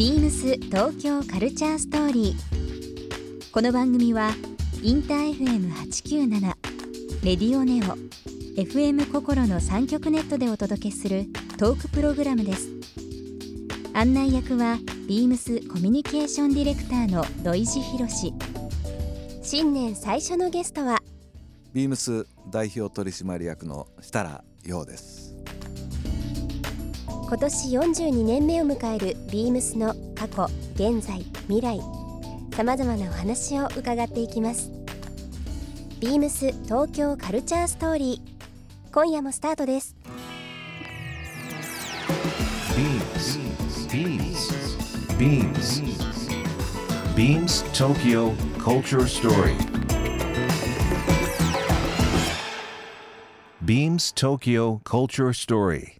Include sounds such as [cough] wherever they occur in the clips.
ビームス東京カルチャーストーリー。この番組はインター FM897 レディオネオ FM 心の三極ネットでお届けするトークプログラムです。案内役はビームスコミュニケーションディレクターの土井博志。新年最初のゲストはビームス代表取締役の設楽陽です今年42年目を迎えるビームスの過去現在未来。さまざまなお話を伺っていきます。ビームス東京カルチャーストーリー。今夜もスタートです。ビームスビームスビームスビームス東京 Culture Story Beams Tokyo Culture Story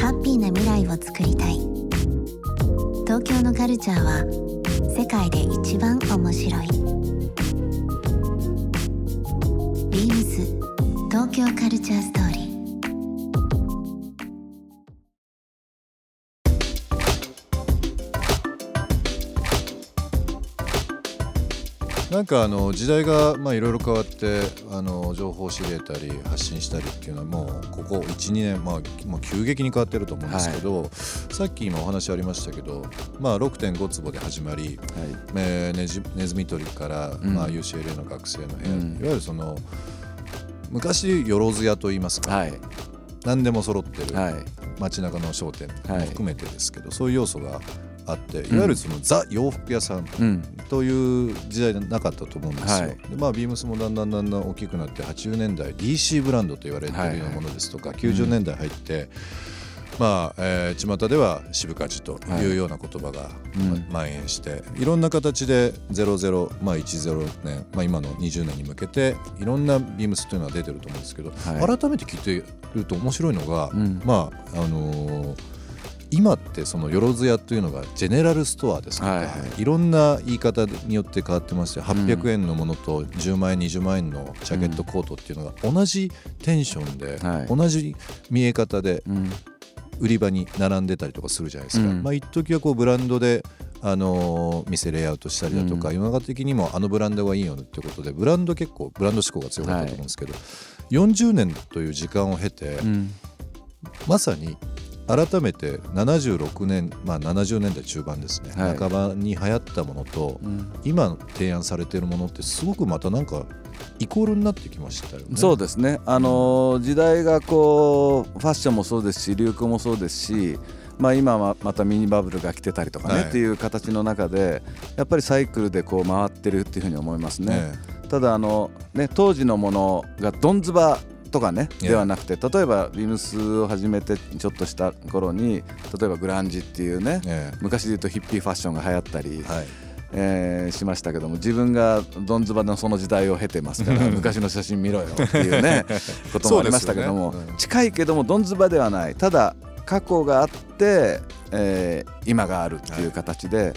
ハッピーな未来を作りたい。東京のカルチャーは世界で一番面白い。ビームス東京カルチャーストなんかあの時代がまあいろいろ変わってあの情報を仕入れたり発信したりっていうのはもうここ12年まあもう急激に変わってると思うんですけど、はい、さっき今お話ありましたけど、まあ、6.5坪で始まり、はい。えー、ネジネズミ捕りから、うん、まあ、UCLA の学生の部屋、うん、いわゆるその昔よろず屋といいますか、はい、何でも揃ってる、はい、街中の商店も含めてですけど、そういう要素があっていわゆるその、ザ洋服屋さんという時代なかったと思うんですよ。でまあビームスもだんだんだんだん大きくなって80年代 DC ブランドと言われているようなものですとか、90年代入って、まあえー、巷では渋勝ちというような言葉が、蔓延していろんな形で00、まあ、10年、まあ、今の20年に向けていろんなビームスというのは出てると思うんですけど、はい、改めて聞いてると面白いのが、うん、まああのー今ってそのよろず屋というのがジェネラルストアですとか、はいはい、いろんな言い方によって変わってますよ800円のものと10万円20万円のジャケットコートっていうのが同じテンションで、同じ見え方で売り場に並んでたりとかするじゃないですか。うん、まあ一時はこうブランドであの店レイアウトしたりだとか、世の中的にもあのブランドがいいよねってことでブランド結構ブランド志向が強かったと思うんですけど、はい、40年という時間を経て、うん、まさに改めて76年、まあ、70年代中盤ですね、はい、半ばに流行ったものと、うん、今提案されているものってすごくまたなんかイコールになってきましたよね。そうですね、あのー、時代がこうファッションもそうですし流行もそうですしまあ、今はまたミニバブルが来てたりとかね、はい、っていう形の中でやっぱりサイクルでこう回ってるっていうふうに思いますね。ただあの、ね、当時のものがどんずばとかねではなくて例えばビームスを始めてちょっとした頃に例えばグランジっていうね昔で言うとヒッピーファッションが流行ったり。はい。えー、しましたけども自分がどんずばのその時代を経てますから [laughs] 昔の写真見ろよっていうね [laughs] こともありましたけども、ね。うん、近いけどもどんずばではない。ただ過去があって、えー、今があるっていう形で、はい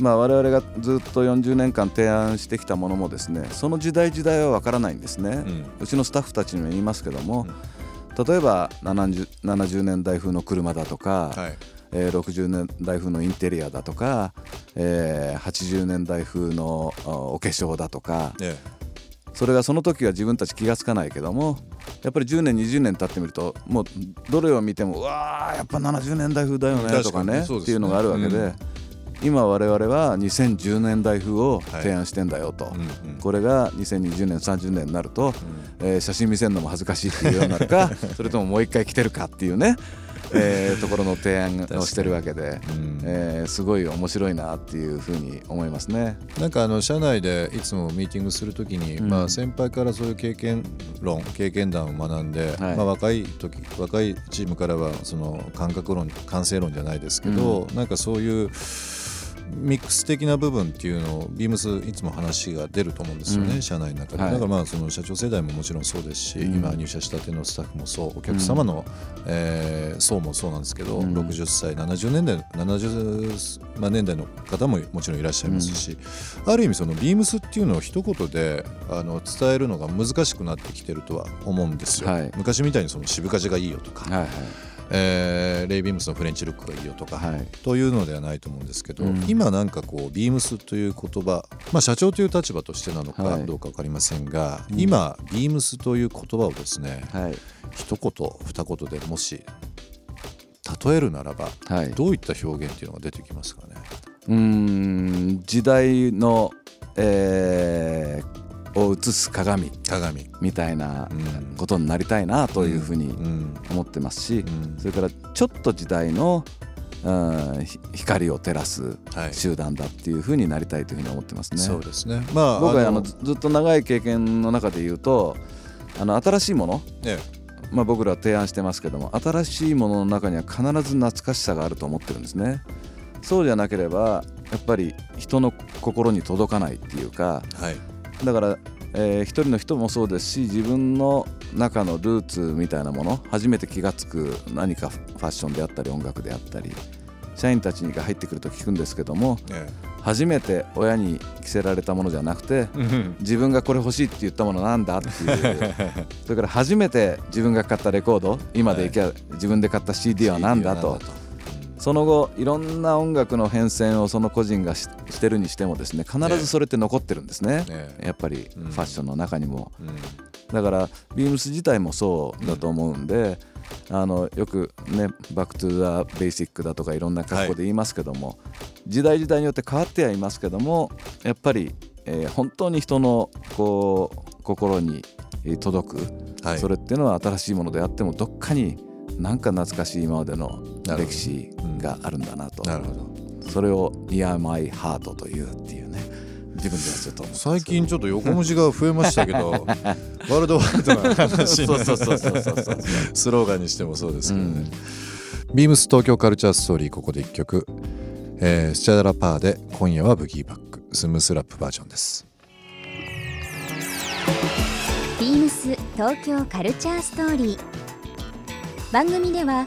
まあ、我々がずっと40年間提案してきたものもですねその時代時代は分からないんですね、うん、うちのスタッフたちにも言いますけども、うん、例えば 70, 70年代風の車だとか、はい。えー、60年代風のインテリアだとか、えー、80年代風のお化粧だとか、ええ。それがその時は自分たち気が付かないけどもやっぱり10年20年経ってみるともうどれを見てもうわーやっぱ70年代風だよねとかね、ね、っていうのがあるわけで、うん、今我々は2010年代風を提案してんだよと、はいうんうん、これが2020年30年になると、うん、えー、写真見せるのも恥ずかしいっていうようになるか [laughs] それとももう一回来てるかっていうねえーところの提案をしてるわけで、うん。えーすごい面白いなっていうふうに思いますね。なんかあの社内でいつもミーティングするときに、うん。まあ、先輩からそういう経験論経験談を学んで、はい。まあ、若い時若いチームからはその感覚論感性論じゃないですけど、なんかそういうミックス的な部分っていうのをビームスいつも話が出ると思うんですよね、うん。社内の中で、はい。だからまあその社長世代ももちろんそうですし、うん。今入社したてのスタッフもそうお客様の、えー層もそうなんですけど、うん。60歳70年代70、まあ、年代の方ももちろんいらっしゃいますし、ある意味そのビームスっていうのを一言であの伝えるのが難しくなってきてるとは思うんですよ、はい。昔みたいにその渋かじがいいよとか、はいえーレイ・ビームスのフレンチルックがいいよとか、はい。はいというのではないと思うんですけど、うん。今なんかこうビームスという言葉、まあ、社長という立場としてなのかはい。どうか分かりませんが、うん。今ビームスという言葉をですねはい。一言二言でもし例えるならばはい。どういった表現っていうのが出てきますかね？うーん時代の、えーを映す鏡鏡、みたいなうん。ことになりたいなというふうにうん。思ってますし、うん。それからちょっと時代の、光を照らすはい。集団だっていうふうになりたいというふうに思ってますね。そうですね。まあ僕はあののずずっと長い経験の中で言うとあの新しいもの、ねまあ、僕らは提案してますけども新しいものの中には必ず懐かしさがあると思ってるんですね。そうじゃなければやっぱり人の心に届かないっていうかはいだから、えー一人の人もそうですし自分の中のルーツみたいなもの初めて気が付く何かファッションであったり音楽であったり社員たちが入ってくると聞くんですけどもね初めて親に着せられたものじゃなくて自分がこれ欲しいって言ったものなんだっていう。[laughs] それから初めて自分が買ったレコード今でいけば自分で買った CD は何だとその後いろんな音楽の変遷をその個人がししてるにしてもですね必ずそれって残ってるんですね。ね。やっぱりフうん。ァッションの中にも。うん。だからビームス自体もそうだと思うんで、あのよくね「バック・トゥ・ザ・ベーシック」だとかいろんな格好で言いますけども、時代時代によって変わってはいますけどもやっぱり、えー本当に人のこう心にえー届く、はい。それっていうのは新しいものであってもどっかになんか懐かしい今までの歴史があるんだなと。なるほど。それを「Near My Heart」というっていうね。自分ではちょっと最近ちょっと横文字が増えましたけど [laughs] ワールドワイドな話にそうそうそうそうそうそう。スローガンにしてもそうですけどね、うん。ビームス東京カルチャーストーリーここで1曲、えースチャダラパーで今夜はブギーバック。スムースラップバージョンです。ビームス東京カルチャーストーリー。番組では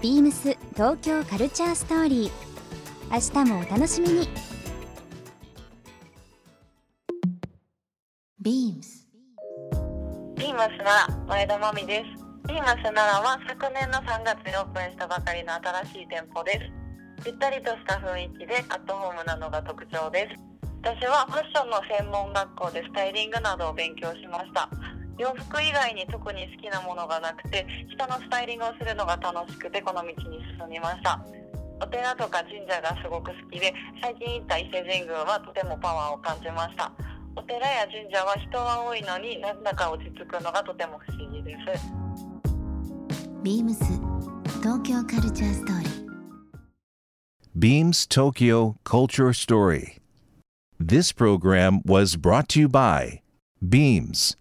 ビームス東京カルチャーストーリー明日もお楽しみにビームスビームスなら前田真美です。ビームスならは昨年の3月にオープンしたばかりの新しい店舗です。ゆったりとした雰囲気でアットホームなのが特徴です。私はファッションの専門学校でスタイリングなどを勉強しました。洋服以外に特に好きなものがなくて、人のスタイリングをするのが楽しくてこの道に進みました。お寺とか神社がすごく好きで、最近行った伊勢神宮はとてもパワーを感じました。お寺や神社は人は多いのになんだか落ち着くのがとても不思議です。ビームス東京カルチャーストーリー Beams Tokyo Culture Story. This program was brought to you by Beams.